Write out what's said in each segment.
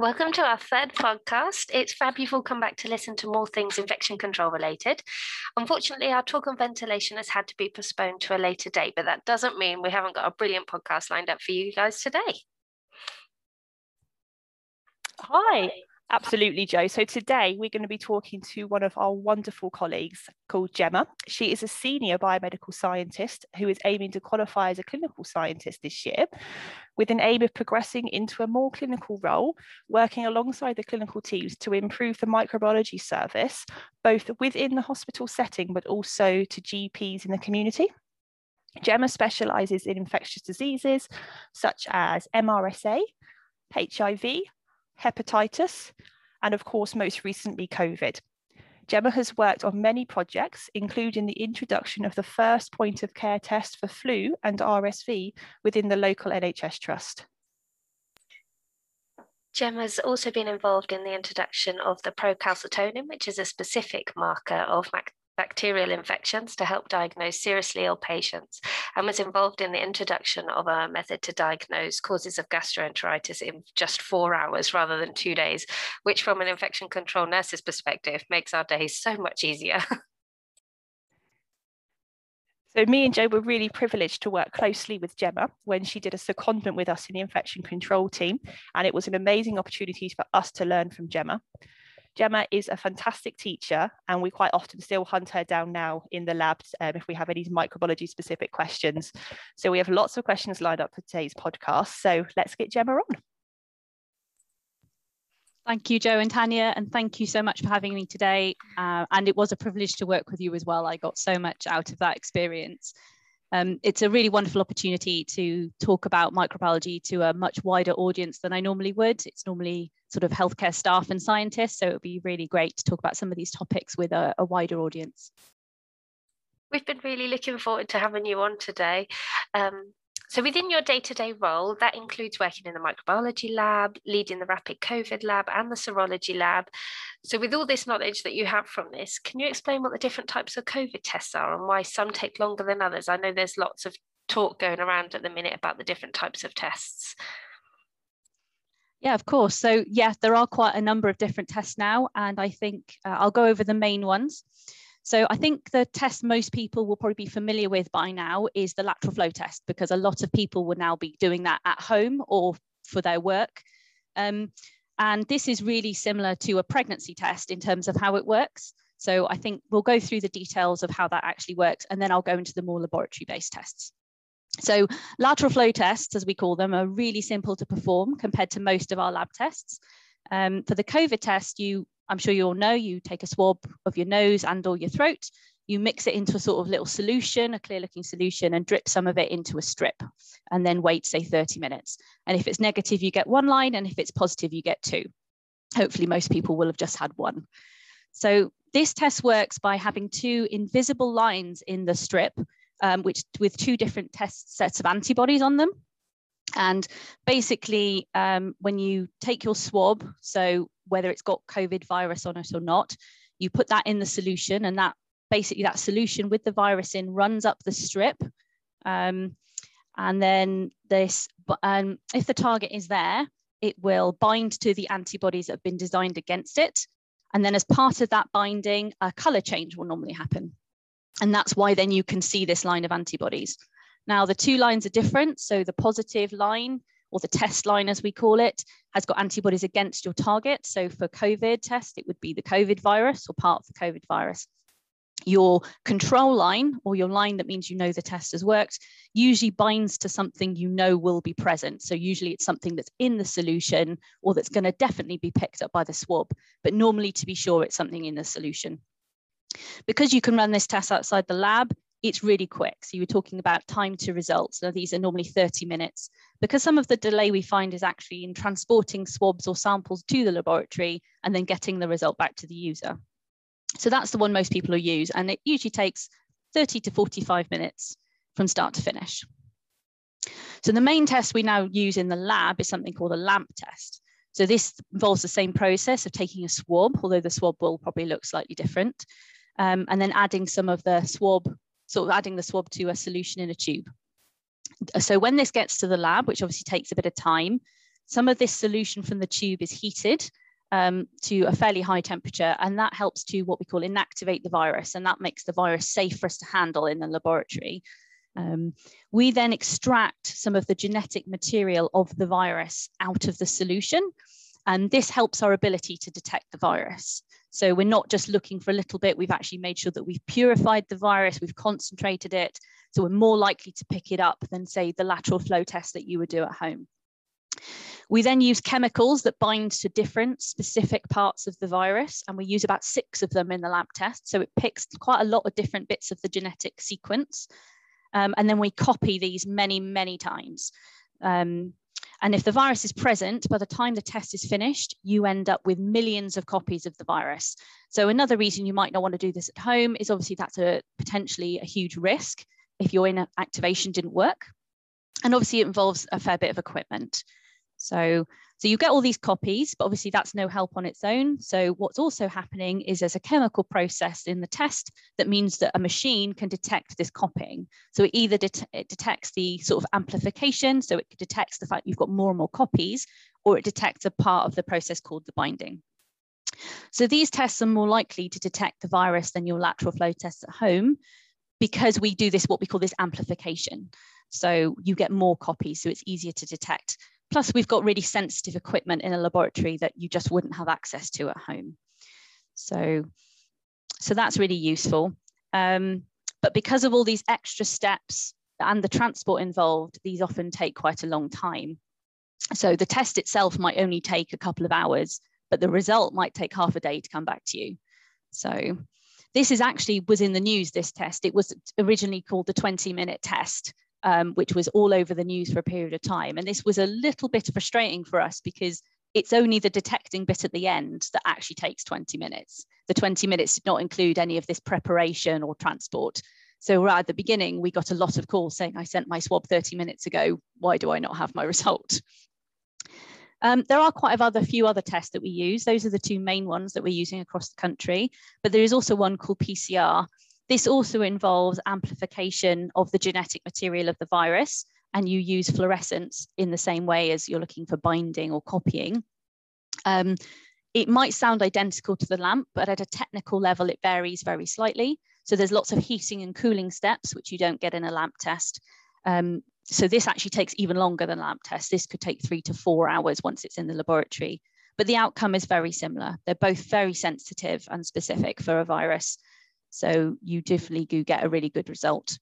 Welcome to our third podcast. It's fab you've all come back to listen to more things infection control related. Unfortunately, our talk on ventilation has had to be postponed to a later date, but that doesn't mean we haven't got a brilliant podcast lined up for you guys today. Hi, Absolutely, Jo. So today we're going to be talking to one of our wonderful colleagues called Gemma. She is a senior biomedical scientist who is aiming to qualify as a clinical scientist this year with an aim of progressing into a more clinical role, working alongside the clinical teams to improve the microbiology service, both within the hospital setting, but also to GPs in the community. Gemma specialises in infectious diseases such as MRSA, HIV, hepatitis, and of course, most recently, COVID. Gemma has worked on many projects, including the introduction of the first point of care test for flu and RSV within the local NHS trust. Gemma's also been involved in the introduction of the procalcitonin, which is a specific marker of bacterial infections to help diagnose seriously ill patients and was involved in the introduction of a method to diagnose causes of gastroenteritis in just four hours rather than two days, which from an infection control nurse's perspective makes our days so much easier. So me and Jo were really privileged to work closely with Gemma when she did a secondment with us in the infection control team. And it was an amazing opportunity for us to learn from Gemma. Gemma is a fantastic teacher, and we quite often still hunt her down now in the labs um, if we have any microbiology specific questions. So we have lots of questions lined up for today's podcast. So let's get Gemma on. Thank you, Jo and Tanya, and thank you so much for having me today. Uh, and it was a privilege to work with you as well. I got so much out of that experience. Um, it's a really wonderful opportunity to talk about microbiology to a much wider audience than I normally would. It's normally sort of healthcare staff and scientists, so it would be really great to talk about some of these topics with a, a wider audience. We've been really looking forward to having you on today. Um, so within your day-to-day role, that includes working in the microbiology lab, leading the rapid COVID lab and the serology lab. So with all this knowledge that you have from this, can you explain what the different types of COVID tests are and why some take longer than others? I know there's lots of talk going around at the minute about the different types of tests. Yeah, of course. So yeah, there are quite a number of different tests now, and I think uh, I'll go over the main ones. So I think the test most people will probably be familiar with by now is the lateral flow test because a lot of people will now be doing that at home or for their work. Um, and this is really similar to a pregnancy test in terms of how it works. So I think we'll go through the details of how that actually works, and then I'll go into the more laboratory-based tests. So lateral flow tests, as we call them, are really simple to perform compared to most of our lab tests. Um, for the COVID test, you I'm sure you all know you take a swab of your nose and or your throat, you mix it into a sort of little solution, a clear looking solution and drip some of it into a strip and then wait say 30 minutes. And if it's negative, you get one line and if it's positive, you get two. Hopefully most people will have just had one. So this test works by having two invisible lines in the strip, um, which with two different test sets of antibodies on them. And basically, um, when you take your swab, so whether it's got COVID virus on it or not. You put that in the solution, and that basically that solution with the virus in runs up the strip. Um, and then this, um, if the target is there, it will bind to the antibodies that have been designed against it. And then as part of that binding, a color change will normally happen. And that's why then you can see this line of antibodies. Now the two lines are different. So the positive line or the test line as we call it, has got antibodies against your target. So for COVID test, it would be the COVID virus or part of the COVID virus. Your control line or your line that means you know the test has worked usually binds to something you know will be present. So usually it's something that's in the solution or that's going to definitely be picked up by the swab, but normally to be sure it's something in the solution. Because you can run this test outside the lab, it's really quick. So you were talking about time to results. Now these are normally 30 minutes because some of the delay we find is actually in transporting swabs or samples to the laboratory and then getting the result back to the user. So that's the one most people will use. And it usually takes 30 to 45 minutes from start to finish. So the main test we now use in the lab is something called a LAMP test. So this involves the same process of taking a swab, although the swab will probably look slightly different, um, and then adding some of the swab sort of adding the swab to a solution in a tube. So when this gets to the lab, which obviously takes a bit of time, some of this solution from the tube is heated um, to a fairly high temperature, and that helps to what we call inactivate the virus, and that makes the virus safe for us to handle in the laboratory. Um, we then extract some of the genetic material of the virus out of the solution, and this helps our ability to detect the virus. So we're not just looking for a little bit, we've actually made sure that we've purified the virus, we've concentrated it, so we're more likely to pick it up than say the lateral flow test that you would do at home. We then use chemicals that bind to different specific parts of the virus, and we use about six of them in the lab test. So it picks quite a lot of different bits of the genetic sequence. Um, and then we copy these many, many times. Um, and if the virus is present, by the time the test is finished, you end up with millions of copies of the virus. So another reason you might not want to do this at home is obviously that's a potentially a huge risk if your inactivation didn't work. And obviously it involves a fair bit of equipment. So, so you get all these copies, but obviously that's no help on its own. So what's also happening is there's a chemical process in the test that means that a machine can detect this copying. So it either det it detects the sort of amplification, so it detects the fact you've got more and more copies, or it detects a part of the process called the binding. So these tests are more likely to detect the virus than your lateral flow tests at home because we do this, what we call this amplification. So you get more copies, so it's easier to detect. Plus, we've got really sensitive equipment in a laboratory that you just wouldn't have access to at home. So, so that's really useful. Um, but because of all these extra steps and the transport involved, these often take quite a long time. So the test itself might only take a couple of hours, but the result might take half a day to come back to you. So this is actually was in the news, this test. It was originally called the 20 minute test um, which was all over the news for a period of time. And this was a little bit frustrating for us because it's only the detecting bit at the end that actually takes 20 minutes. The 20 minutes did not include any of this preparation or transport. So right at the beginning, we got a lot of calls saying, I sent my swab 30 minutes ago. Why do I not have my result? Um, there are quite a other, few other tests that we use. Those are the two main ones that we're using across the country. But there is also one called PCR, this also involves amplification of the genetic material of the virus, and you use fluorescence in the same way as you're looking for binding or copying. Um, it might sound identical to the LAMP, but at a technical level, it varies very slightly. So there's lots of heating and cooling steps, which you don't get in a LAMP test. Um, so this actually takes even longer than LAMP test. This could take three to four hours once it's in the laboratory, but the outcome is very similar. They're both very sensitive and specific for a virus. So you definitely do get a really good result.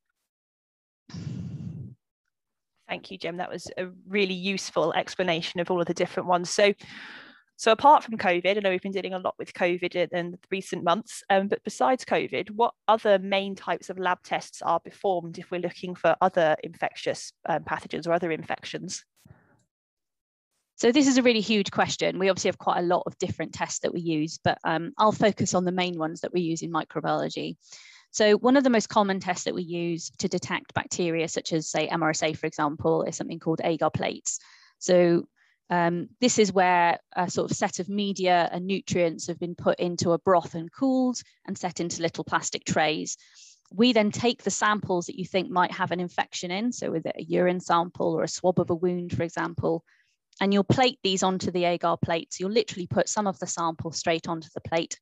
Thank you, Jem. That was a really useful explanation of all of the different ones. So, so apart from COVID, I know we've been dealing a lot with COVID in recent months, um, but besides COVID, what other main types of lab tests are performed if we're looking for other infectious um, pathogens or other infections? So this is a really huge question. We obviously have quite a lot of different tests that we use, but um, I'll focus on the main ones that we use in microbiology. So one of the most common tests that we use to detect bacteria, such as say MRSA, for example, is something called agar plates. So um, this is where a sort of set of media and nutrients have been put into a broth and cooled and set into little plastic trays. We then take the samples that you think might have an infection in, so with a urine sample or a swab of a wound, for example, and you'll plate these onto the agar plates. You'll literally put some of the sample straight onto the plate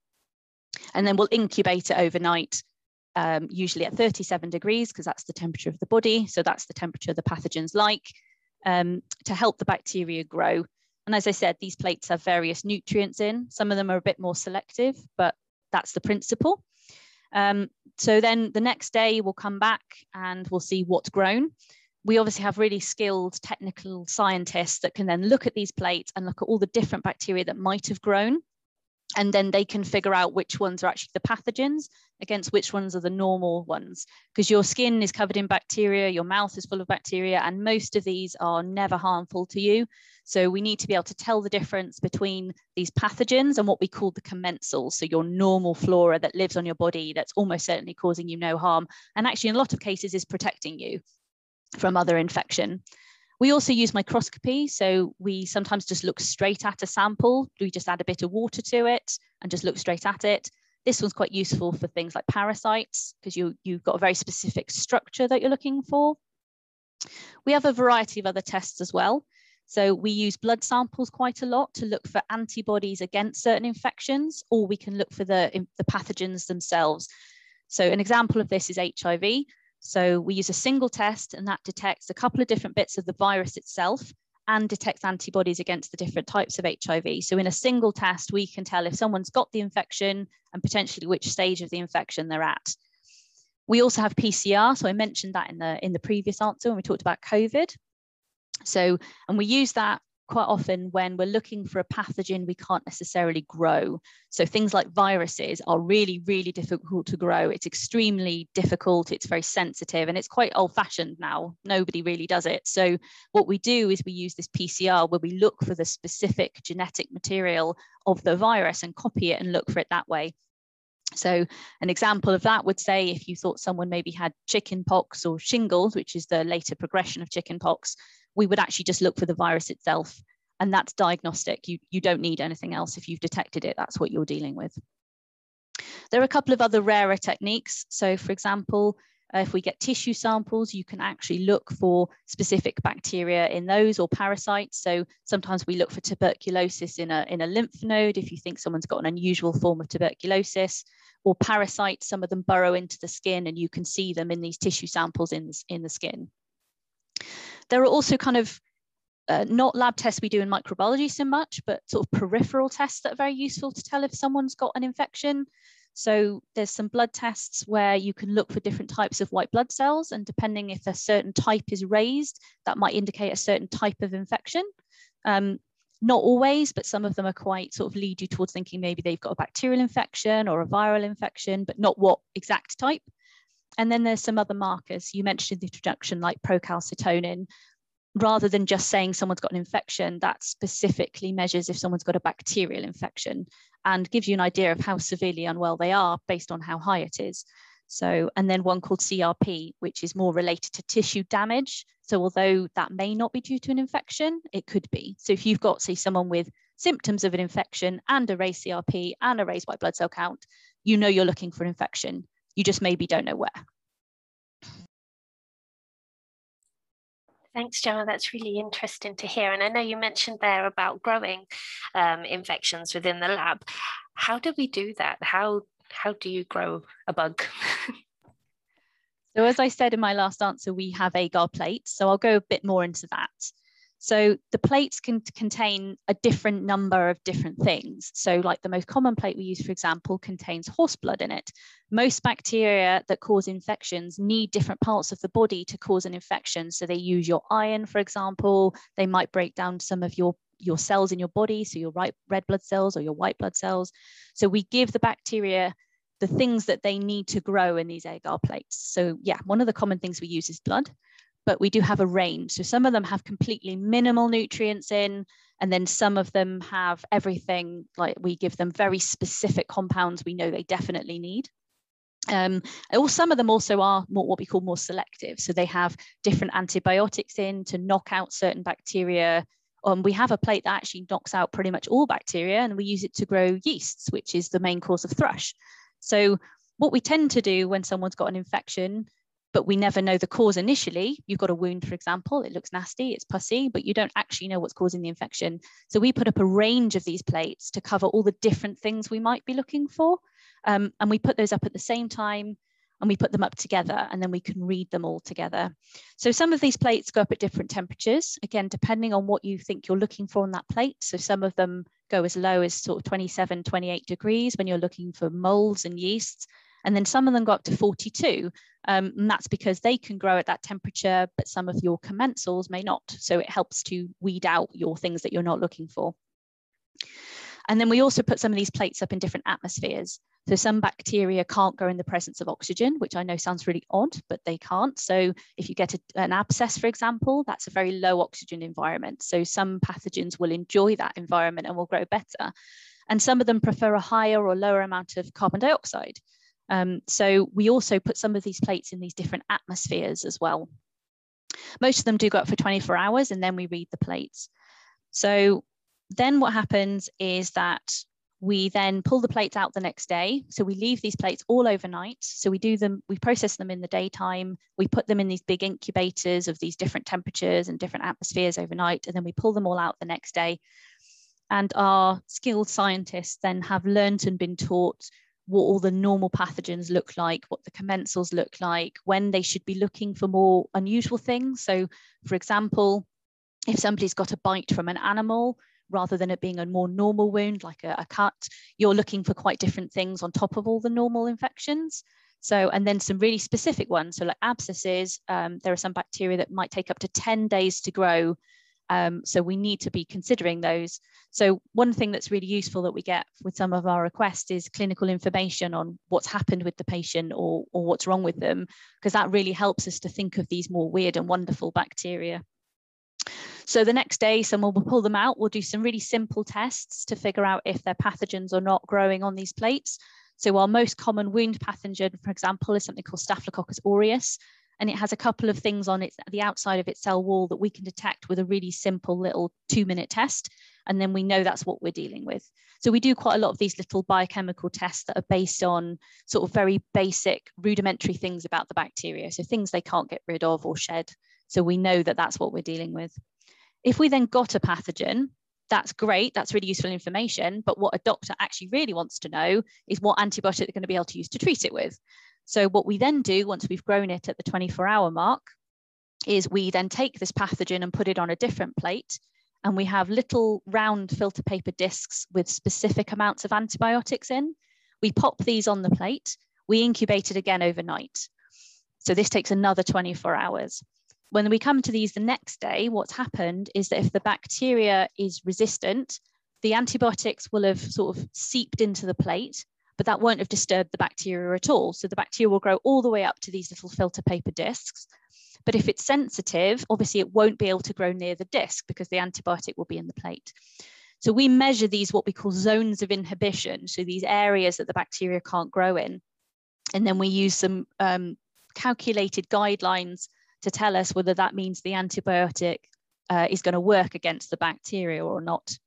and then we'll incubate it overnight, um, usually at 37 degrees because that's the temperature of the body. So that's the temperature the pathogens like um, to help the bacteria grow. And as I said, these plates have various nutrients in. Some of them are a bit more selective, but that's the principle. Um, so then the next day we'll come back and we'll see what's grown we obviously have really skilled technical scientists that can then look at these plates and look at all the different bacteria that might have grown. And then they can figure out which ones are actually the pathogens against which ones are the normal ones. Because your skin is covered in bacteria, your mouth is full of bacteria, and most of these are never harmful to you. So we need to be able to tell the difference between these pathogens and what we call the commensals. So your normal flora that lives on your body that's almost certainly causing you no harm. And actually, in a lot of cases, is protecting you from other infection. We also use microscopy. So we sometimes just look straight at a sample. We just add a bit of water to it and just look straight at it. This one's quite useful for things like parasites because you, you've got a very specific structure that you're looking for. We have a variety of other tests as well. So we use blood samples quite a lot to look for antibodies against certain infections, or we can look for the, the pathogens themselves. So an example of this is HIV. So we use a single test and that detects a couple of different bits of the virus itself and detects antibodies against the different types of HIV. So in a single test, we can tell if someone's got the infection and potentially which stage of the infection they're at. We also have PCR. So I mentioned that in the, in the previous answer when we talked about COVID. So, and we use that quite often when we're looking for a pathogen we can't necessarily grow. So things like viruses are really, really difficult to grow. It's extremely difficult, it's very sensitive, and it's quite old fashioned now. Nobody really does it. So what we do is we use this PCR where we look for the specific genetic material of the virus and copy it and look for it that way. So an example of that would say if you thought someone maybe had chicken pox or shingles, which is the later progression of chicken pox, we would actually just look for the virus itself. And that's diagnostic. You, you don't need anything else. If you've detected it, that's what you're dealing with. There are a couple of other rarer techniques. So for example, uh, if we get tissue samples, you can actually look for specific bacteria in those or parasites. So sometimes we look for tuberculosis in a, in a lymph node if you think someone's got an unusual form of tuberculosis or parasites, some of them burrow into the skin and you can see them in these tissue samples in, in the skin. There are also kind of uh, not lab tests we do in microbiology so much, but sort of peripheral tests that are very useful to tell if someone's got an infection. So there's some blood tests where you can look for different types of white blood cells, and depending if a certain type is raised, that might indicate a certain type of infection. Um, not always, but some of them are quite sort of lead you towards thinking maybe they've got a bacterial infection or a viral infection, but not what exact type. And then there's some other markers you mentioned in the introduction, like procalcitonin. Rather than just saying someone's got an infection, that specifically measures if someone's got a bacterial infection and gives you an idea of how severely unwell they are based on how high it is. So, and then one called CRP, which is more related to tissue damage. So, although that may not be due to an infection, it could be. So, if you've got, say, someone with symptoms of an infection and a raised CRP and a raised white blood cell count, you know you're looking for an infection. You just maybe don't know where. Thanks, Gemma. That's really interesting to hear. And I know you mentioned there about growing um, infections within the lab. How do we do that? How how do you grow a bug? so as I said in my last answer, we have agar plates. So I'll go a bit more into that. So the plates can contain a different number of different things. So like the most common plate we use, for example, contains horse blood in it. Most bacteria that cause infections need different parts of the body to cause an infection. So they use your iron, for example, they might break down some of your your cells in your body, so your red blood cells or your white blood cells. So we give the bacteria the things that they need to grow in these agar plates. So yeah, one of the common things we use is blood but we do have a range. So some of them have completely minimal nutrients in, and then some of them have everything, like we give them very specific compounds we know they definitely need. Um, or some of them also are more, what we call more selective. So they have different antibiotics in to knock out certain bacteria. Um, we have a plate that actually knocks out pretty much all bacteria, and we use it to grow yeasts, which is the main cause of thrush. So what we tend to do when someone's got an infection but we never know the cause initially. You've got a wound, for example, it looks nasty, it's pussy, but you don't actually know what's causing the infection. So we put up a range of these plates to cover all the different things we might be looking for. Um, and we put those up at the same time and we put them up together and then we can read them all together. So some of these plates go up at different temperatures, again, depending on what you think you're looking for on that plate. So some of them go as low as sort of 27, 28 degrees when you're looking for molds and yeasts. And then some of them go up to 42. Um, and that's because they can grow at that temperature, but some of your commensals may not. So it helps to weed out your things that you're not looking for. And then we also put some of these plates up in different atmospheres. So some bacteria can't grow in the presence of oxygen, which I know sounds really odd, but they can't. So if you get a, an abscess, for example, that's a very low oxygen environment. So some pathogens will enjoy that environment and will grow better. And some of them prefer a higher or lower amount of carbon dioxide. Um, so we also put some of these plates in these different atmospheres as well. Most of them do go up for 24 hours and then we read the plates. So then what happens is that We then pull the plates out the next day. So we leave these plates all overnight. So we do them, we process them in the daytime. We put them in these big incubators of these different temperatures and different atmospheres overnight. And then we pull them all out the next day. And our skilled scientists then have learned and been taught what all the normal pathogens look like, what the commensals look like, when they should be looking for more unusual things. So, for example, if somebody's got a bite from an animal, rather than it being a more normal wound like a, a, cut, you're looking for quite different things on top of all the normal infections. So, and then some really specific ones. So, like abscesses, um, there are some bacteria that might take up to 10 days to grow. Um, so, we need to be considering those. So, one thing that's really useful that we get with some of our requests is clinical information on what's happened with the patient or, or what's wrong with them, because that really helps us to think of these more weird and wonderful bacteria. So the next day, someone will pull them out. We'll do some really simple tests to figure out if they're pathogens or not growing on these plates. So our most common wound pathogen, for example, is something called Staphylococcus aureus, and it has a couple of things on its the outside of its cell wall that we can detect with a really simple little two-minute test, and then we know that's what we're dealing with. So we do quite a lot of these little biochemical tests that are based on sort of very basic, rudimentary things about the bacteria, so things they can't get rid of or shed. So we know that that's what we're dealing with. If we then got a pathogen, that's great, that's really useful information. But what a doctor actually really wants to know is what antibiotic they're going to be able to use to treat it with. So, what we then do once we've grown it at the 24 hour mark is we then take this pathogen and put it on a different plate. And we have little round filter paper discs with specific amounts of antibiotics in. We pop these on the plate, we incubate it again overnight. So, this takes another 24 hours when we come to these the next day, what's happened is that if the bacteria is resistant, the antibiotics will have sort of seeped into the plate, but that won't have disturbed the bacteria at all. So the bacteria will grow all the way up to these little filter paper discs. But if it's sensitive, obviously it won't be able to grow near the disc because the antibiotic will be in the plate. So we measure these what we call zones of inhibition, so these areas that the bacteria can't grow in. And then we use some um, calculated guidelines to tell us whether that means the antibiotic uh, is going to work against the bacteria or not.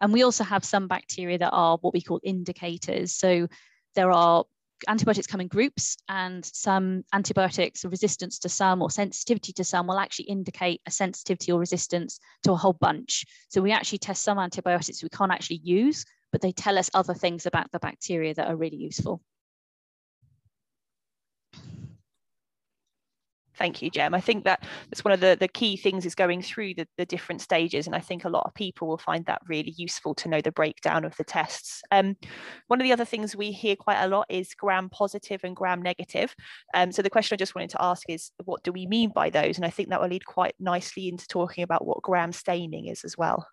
And we also have some bacteria that are what we call indicators. So there are antibiotics come in groups and some antibiotics resistance to some or sensitivity to some will actually indicate a sensitivity or resistance to a whole bunch. So we actually test some antibiotics we can't actually use, but they tell us other things about the bacteria that are really useful. Thank you, Jem. I think that that's one of the, the key things is going through the, the different stages. And I think a lot of people will find that really useful to know the breakdown of the tests. Um, one of the other things we hear quite a lot is gram positive and gram negative. Um, so the question I just wanted to ask is, what do we mean by those? And I think that will lead quite nicely into talking about what gram staining is as well.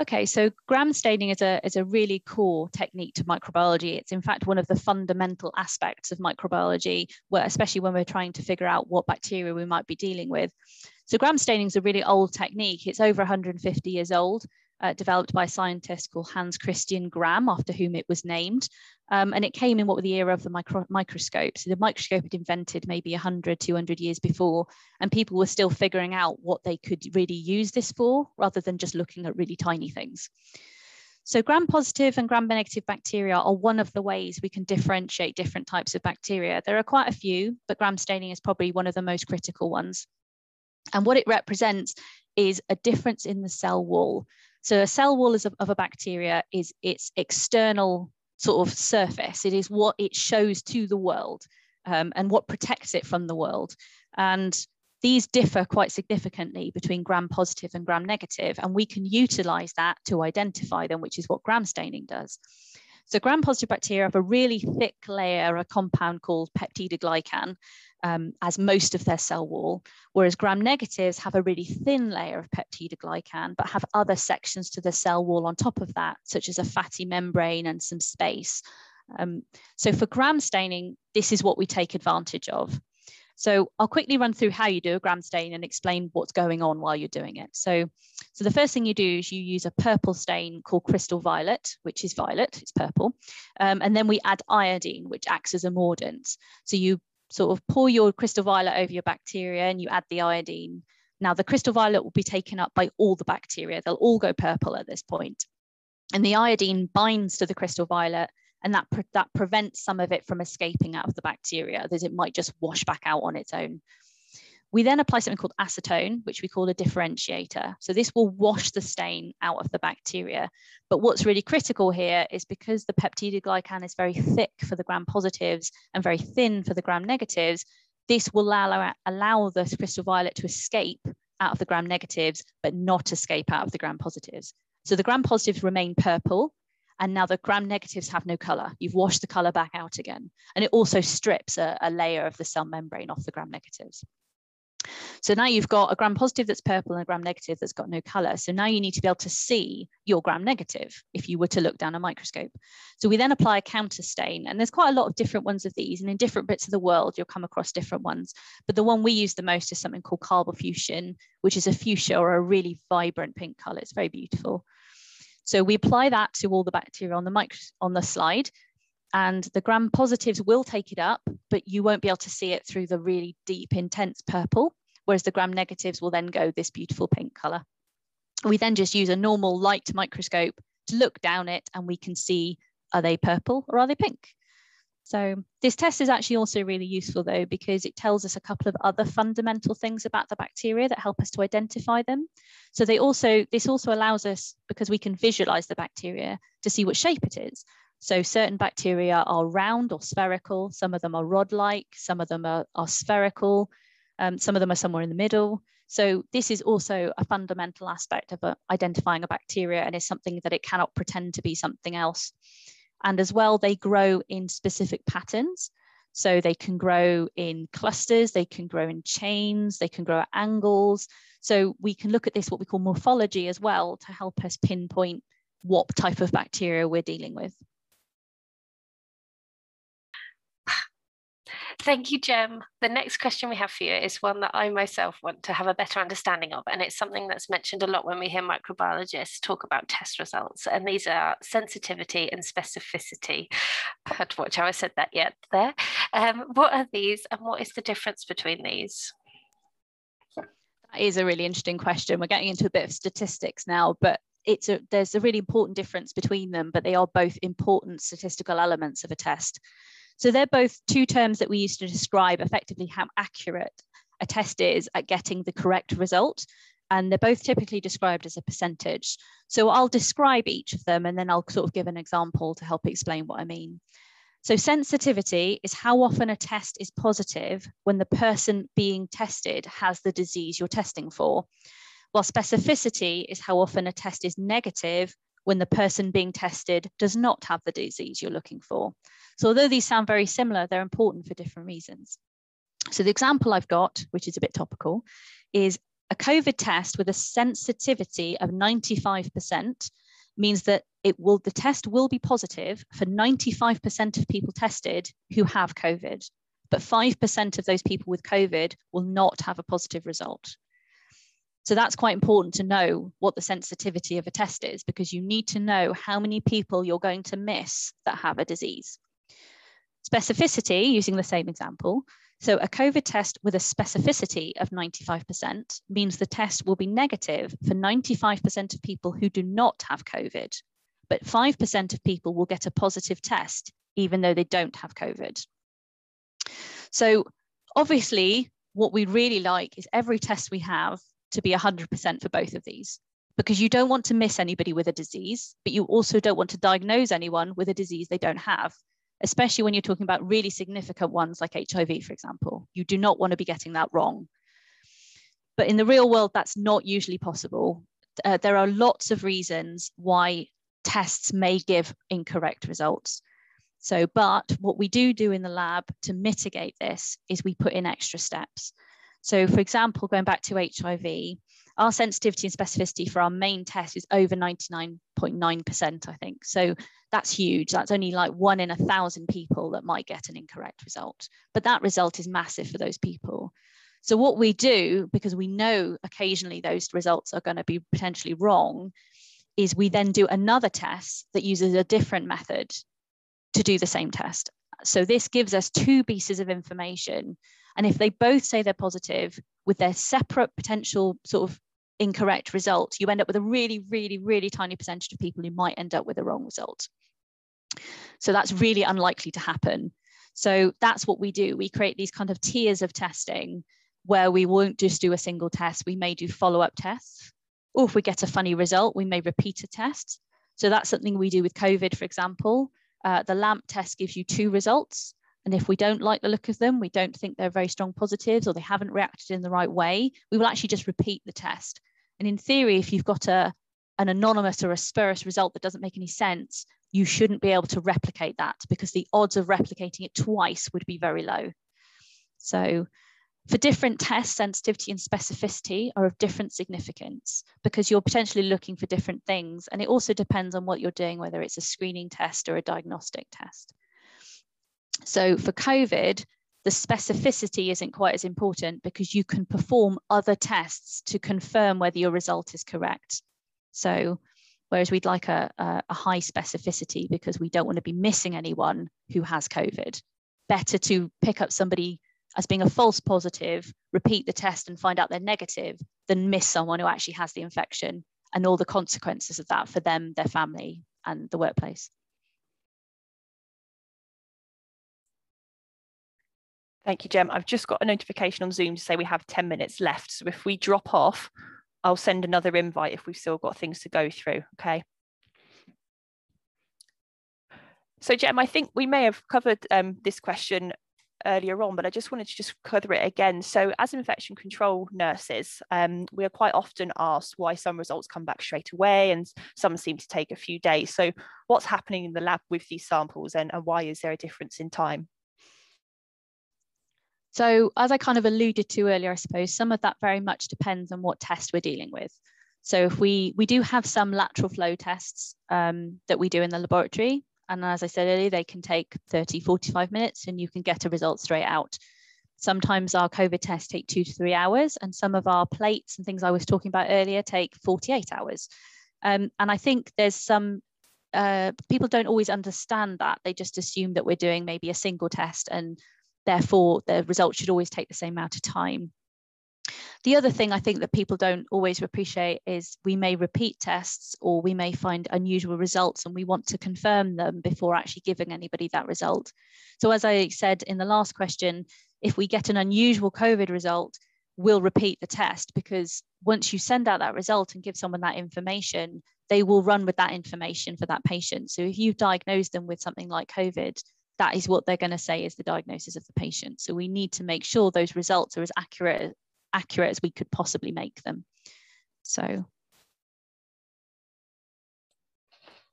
Okay, so gram staining is a, is a really core technique to microbiology. It's in fact one of the fundamental aspects of microbiology, where, especially when we're trying to figure out what bacteria we might be dealing with. So gram staining is a really old technique. It's over 150 years old, uh, developed by a scientist called Hans Christian Gram, after whom it was named. Um, and it came in what was the era of the micro microscope. So the microscope had invented maybe 100, 200 years before, and people were still figuring out what they could really use this for, rather than just looking at really tiny things. So gram-positive and gram-negative bacteria are one of the ways we can differentiate different types of bacteria. There are quite a few, but gram staining is probably one of the most critical ones. And what it represents is a difference in the cell wall. So a cell wall of, of a bacteria is its external sort of surface. It is what it shows to the world um, and what protects it from the world. And these differ quite significantly between gram positive and gram negative, and we can utilize that to identify them, which is what gram staining does. So gram-positive bacteria have a really thick layer, a compound called peptidoglycan, um, as most of their cell wall, whereas gram-negatives have a really thin layer of peptidoglycan, but have other sections to the cell wall on top of that, such as a fatty membrane and some space. Um, so for gram staining, this is what we take advantage of. So I'll quickly run through how you do a gram stain and explain what's going on while you're doing it. So, so the first thing you do is you use a purple stain called crystal violet, which is violet, it's purple. Um, and then we add iodine, which acts as a mordant. So you sort of pour your crystal violet over your bacteria and you add the iodine. Now the crystal violet will be taken up by all the bacteria. They'll all go purple at this point. And the iodine binds to the crystal violet and that, pre that prevents some of it from escaping out of the bacteria, that it might just wash back out on its own. We then apply something called acetone, which we call a differentiator. So this will wash the stain out of the bacteria. But what's really critical here is because the peptidoglycan is very thick for the gram positives and very thin for the gram negatives, this will allow, allow the crystal violet to escape out of the gram negatives, but not escape out of the gram positives. So the gram positives remain purple, and now the gram negatives have no color. You've washed the color back out again. And it also strips a, a layer of the cell membrane off the gram negatives. So now you've got a gram positive that's purple and a gram negative that's got no color. So now you need to be able to see your gram negative if you were to look down a microscope. So we then apply a counter stain and there's quite a lot of different ones of these and in different bits of the world, you'll come across different ones. But the one we use the most is something called carbol fuchsin, which is a fuchsia or a really vibrant pink color. It's very beautiful. So we apply that to all the bacteria on the, micro, on the slide and the gram positives will take it up, but you won't be able to see it through the really deep, intense purple, whereas the gram negatives will then go this beautiful pink color. We then just use a normal light microscope to look down it and we can see, are they purple or are they pink? So this test is actually also really useful though, because it tells us a couple of other fundamental things about the bacteria that help us to identify them. So they also, this also allows us, because we can visualize the bacteria, to see what shape it is. So certain bacteria are round or spherical, some of them are rod-like, some of them are, are spherical, um, some of them are somewhere in the middle. So this is also a fundamental aspect of uh, identifying a bacteria and is something that it cannot pretend to be something else. And as well, they grow in specific patterns. So they can grow in clusters, they can grow in chains, they can grow at angles. So we can look at this, what we call morphology as well, to help us pinpoint what type of bacteria we're dealing with. Thank you, Jem. The next question we have for you is one that I myself want to have a better understanding of, and it's something that's mentioned a lot when we hear microbiologists talk about test results, and these are sensitivity and specificity. I had to watch how I said that yet there. Um, what are these, and what is the difference between these? That is a really interesting question. We're getting into a bit of statistics now, but it's a, there's a really important difference between them, but they are both important statistical elements of a test. So they're both two terms that we use to describe effectively how accurate a test is at getting the correct result. And they're both typically described as a percentage. So I'll describe each of them and then I'll sort of give an example to help explain what I mean. So sensitivity is how often a test is positive when the person being tested has the disease you're testing for. While specificity is how often a test is negative when the person being tested does not have the disease you're looking for. So although these sound very similar, they're important for different reasons. So the example I've got, which is a bit topical, is a COVID test with a sensitivity of 95% means that it will the test will be positive for 95% of people tested who have COVID, but 5% of those people with COVID will not have a positive result. So that's quite important to know what the sensitivity of a test is because you need to know how many people you're going to miss that have a disease. Specificity, using the same example, so a COVID test with a specificity of 95% means the test will be negative for 95% of people who do not have COVID, but 5% of people will get a positive test even though they don't have COVID. So obviously, what we really like is every test we have to be 100% for both of these because you don't want to miss anybody with a disease, but you also don't want to diagnose anyone with a disease they don't have, especially when you're talking about really significant ones like HIV, for example. You do not want to be getting that wrong. But in the real world, that's not usually possible. Uh, there are lots of reasons why tests may give incorrect results. So, but what we do do in the lab to mitigate this is we put in extra steps. So for example, going back to HIV, our sensitivity and specificity for our main test is over 99.9%, I think. So that's huge. That's only like one in a thousand people that might get an incorrect result. But that result is massive for those people. So what we do, because we know occasionally those results are going to be potentially wrong, is we then do another test that uses a different method to do the same test. So this gives us two pieces of information and if they both say they're positive with their separate potential sort of incorrect result, you end up with a really, really, really tiny percentage of people who might end up with a wrong result. So that's really unlikely to happen. So that's what we do. We create these kind of tiers of testing where we won't just do a single test. We may do follow up tests. Or if we get a funny result, we may repeat a test. So that's something we do with COVID, for example. Uh, the LAMP test gives you two results. And if we don't like the look of them, we don't think they're very strong positives or they haven't reacted in the right way, we will actually just repeat the test. And in theory, if you've got a, an anonymous or a spurious result that doesn't make any sense, you shouldn't be able to replicate that because the odds of replicating it twice would be very low. So for different tests, sensitivity and specificity are of different significance because you're potentially looking for different things. And it also depends on what you're doing, whether it's a screening test or a diagnostic test. So for COVID, the specificity isn't quite as important because you can perform other tests to confirm whether your result is correct. So whereas we'd like a, a, a high specificity because we don't want to be missing anyone who has COVID. Better to pick up somebody as being a false positive, repeat the test and find out they're negative than miss someone who actually has the infection and all the consequences of that for them, their family, and the workplace. Thank you, Jem. I've just got a notification on Zoom to say we have 10 minutes left. So if we drop off, I'll send another invite if we've still got things to go through, okay? So Jem, I think we may have covered um, this question earlier on, but I just wanted to just cover it again. So as infection control nurses, um, we are quite often asked why some results come back straight away and some seem to take a few days. So what's happening in the lab with these samples and, and why is there a difference in time? So as I kind of alluded to earlier, I suppose some of that very much depends on what test we're dealing with. So if we, we do have some lateral flow tests um, that we do in the laboratory. And as I said earlier, they can take 30, 45 minutes and you can get a result straight out. Sometimes our COVID tests take two to three hours and some of our plates and things I was talking about earlier take 48 hours. Um, and I think there's some uh, people don't always understand that. They just assume that we're doing maybe a single test and Therefore, the results should always take the same amount of time. The other thing I think that people don't always appreciate is we may repeat tests or we may find unusual results and we want to confirm them before actually giving anybody that result. So as I said in the last question, if we get an unusual COVID result, we'll repeat the test because once you send out that result and give someone that information, they will run with that information for that patient. So if you diagnose them with something like COVID, that is what they're going to say is the diagnosis of the patient. So we need to make sure those results are as accurate, accurate as we could possibly make them. So.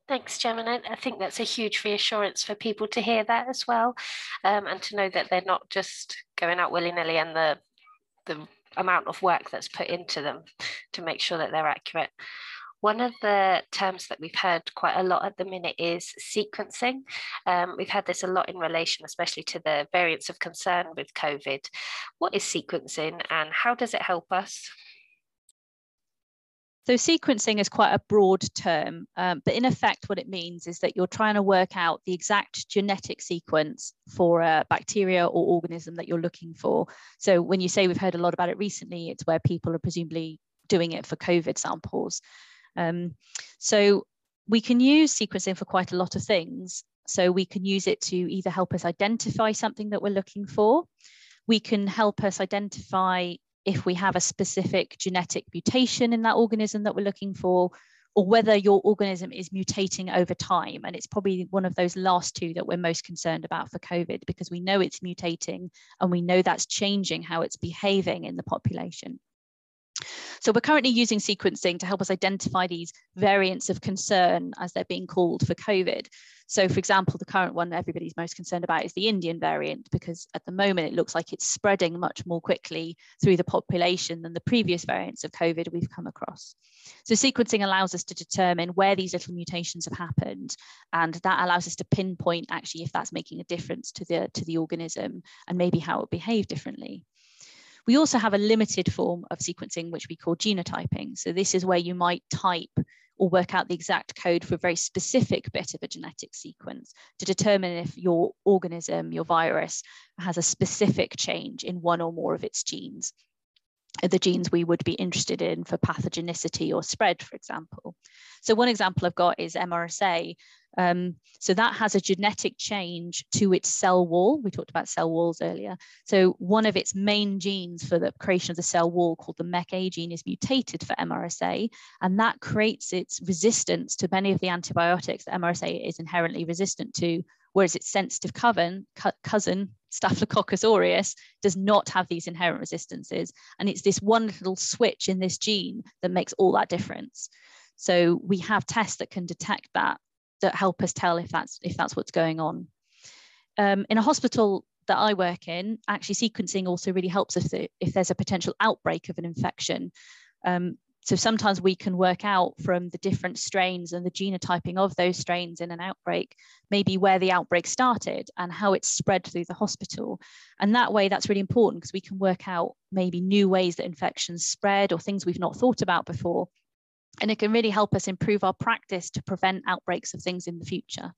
Thanks, Gemma. I think that's a huge reassurance for people to hear that as well, um, and to know that they're not just going out willy nilly and the the amount of work that's put into them to make sure that they're accurate. One of the terms that we've heard quite a lot at the minute is sequencing. Um, we've had this a lot in relation, especially to the variants of concern with COVID. What is sequencing and how does it help us? So sequencing is quite a broad term, um, but in effect, what it means is that you're trying to work out the exact genetic sequence for a bacteria or organism that you're looking for. So when you say we've heard a lot about it recently, it's where people are presumably doing it for COVID samples. Um, so we can use sequencing for quite a lot of things. So we can use it to either help us identify something that we're looking for. We can help us identify if we have a specific genetic mutation in that organism that we're looking for, or whether your organism is mutating over time. And it's probably one of those last two that we're most concerned about for COVID because we know it's mutating and we know that's changing how it's behaving in the population. So we're currently using sequencing to help us identify these variants of concern as they're being called for COVID. So for example, the current one everybody's most concerned about is the Indian variant, because at the moment it looks like it's spreading much more quickly through the population than the previous variants of COVID we've come across. So sequencing allows us to determine where these little mutations have happened, and that allows us to pinpoint actually if that's making a difference to the, to the organism and maybe how it behaved differently. We also have a limited form of sequencing, which we call genotyping. So this is where you might type or work out the exact code for a very specific bit of a genetic sequence to determine if your organism, your virus, has a specific change in one or more of its genes. The genes we would be interested in for pathogenicity or spread, for example. So one example I've got is MRSA. Um, so that has a genetic change to its cell wall. We talked about cell walls earlier. So one of its main genes for the creation of the cell wall called the mecA gene is mutated for MRSA, and that creates its resistance to many of the antibiotics that MRSA is inherently resistant to, whereas its sensitive cousin, cousin Staphylococcus aureus does not have these inherent resistances. And it's this one little switch in this gene that makes all that difference. So we have tests that can detect that, that help us tell if that's if that's what's going on. Um, in a hospital that I work in, actually sequencing also really helps us if there's a potential outbreak of an infection. Um, so sometimes we can work out from the different strains and the genotyping of those strains in an outbreak, maybe where the outbreak started and how it's spread through the hospital. And that way, that's really important because we can work out maybe new ways that infections spread or things we've not thought about before. And it can really help us improve our practice to prevent outbreaks of things in the future.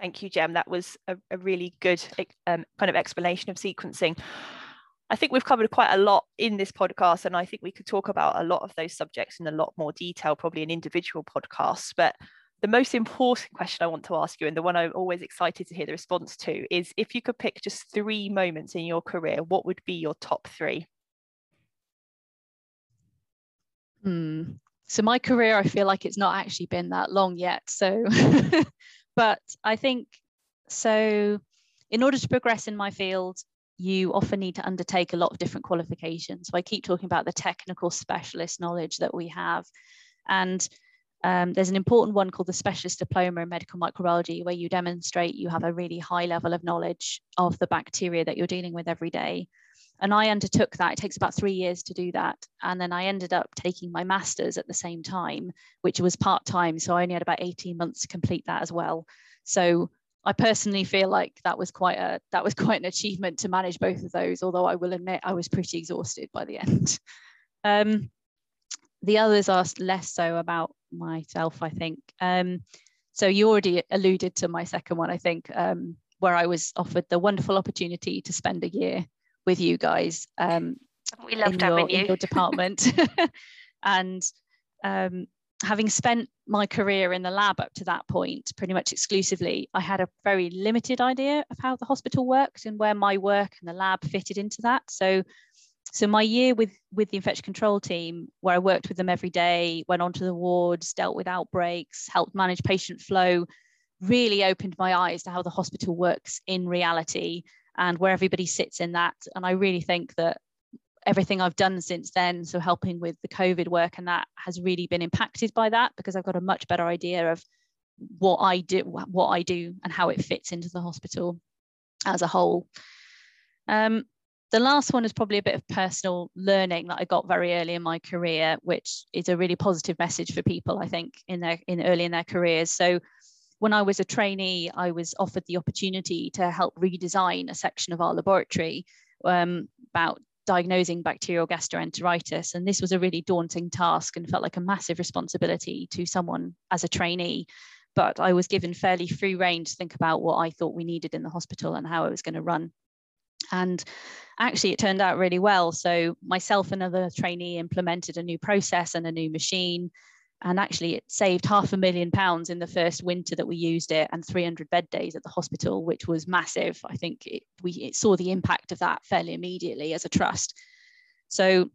Thank you, Jem. That was a, a really good um, kind of explanation of sequencing. I think we've covered quite a lot in this podcast, and I think we could talk about a lot of those subjects in a lot more detail, probably in individual podcasts. But the most important question I want to ask you, and the one I'm always excited to hear the response to, is if you could pick just three moments in your career, what would be your top three? Hmm. So my career, I feel like it's not actually been that long yet. So, but I think so. In order to progress in my field, you often need to undertake a lot of different qualifications. So I keep talking about the technical specialist knowledge that we have. And um, there's an important one called the Specialist Diploma in Medical Microbiology, where you demonstrate you have a really high level of knowledge of the bacteria that you're dealing with every day. And I undertook that. It takes about three years to do that. And then I ended up taking my master's at the same time, which was part time. So I only had about 18 months to complete that as well. So I personally feel like that was quite a that was quite an achievement to manage both of those. Although I will admit I was pretty exhausted by the end. Um, the others asked less so about myself, I think. Um, so you already alluded to my second one, I think, um, where I was offered the wonderful opportunity to spend a year with you guys. Um, we loved having your, you. in your department, and um, having spent my career in the lab up to that point pretty much exclusively, I had a very limited idea of how the hospital worked and where my work and the lab fitted into that. So, so my year with with the infection control team, where I worked with them every day, went onto the wards, dealt with outbreaks, helped manage patient flow, really opened my eyes to how the hospital works in reality and where everybody sits in that. And I really think that everything I've done since then, so helping with the COVID work and that has really been impacted by that because I've got a much better idea of what I do, what I do, and how it fits into the hospital as a whole. Um, the last one is probably a bit of personal learning that I got very early in my career, which is a really positive message for people, I think, in their in early in their careers. So when I was a trainee, I was offered the opportunity to help redesign a section of our laboratory um, about diagnosing bacterial gastroenteritis. And this was a really daunting task and felt like a massive responsibility to someone as a trainee. But I was given fairly free rein to think about what I thought we needed in the hospital and how it was going to run. And actually, it turned out really well. So, myself and another trainee implemented a new process and a new machine and actually it saved half a million pounds in the first winter that we used it and 300 bed days at the hospital which was massive. I think it, we it saw the impact of that fairly immediately as a trust. So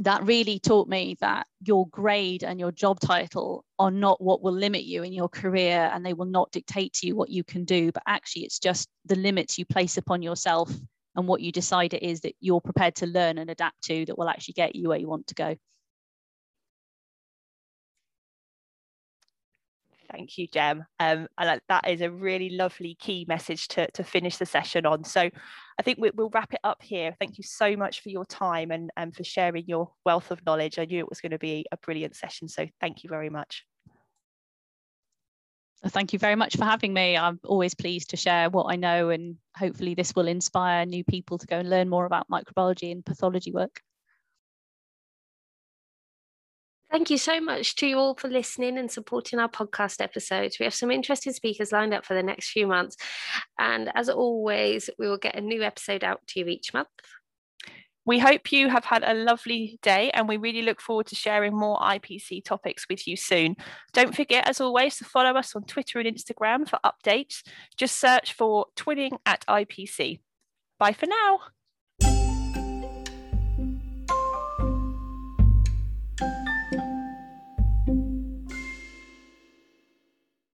that really taught me that your grade and your job title are not what will limit you in your career and they will not dictate to you what you can do but actually it's just the limits you place upon yourself and what you decide it is that you're prepared to learn and adapt to that will actually get you where you want to go Thank you, Jem. Um, and that is a really lovely key message to, to finish the session on. So I think we, will wrap it up here. Thank you so much for your time and, and for sharing your wealth of knowledge. I knew it was going to be a brilliant session. So thank you very much. Thank you very much for having me. I'm always pleased to share what I know, and hopefully, this will inspire new people to go and learn more about microbiology and pathology work. Thank you so much to you all for listening and supporting our podcast episodes. We have some interesting speakers lined up for the next few months. And as always, we will get a new episode out to you each month. We hope you have had a lovely day and we really look forward to sharing more IPC topics with you soon. Don't forget, as always, to follow us on Twitter and Instagram for updates. Just search for Twinning at IPC. Bye for now.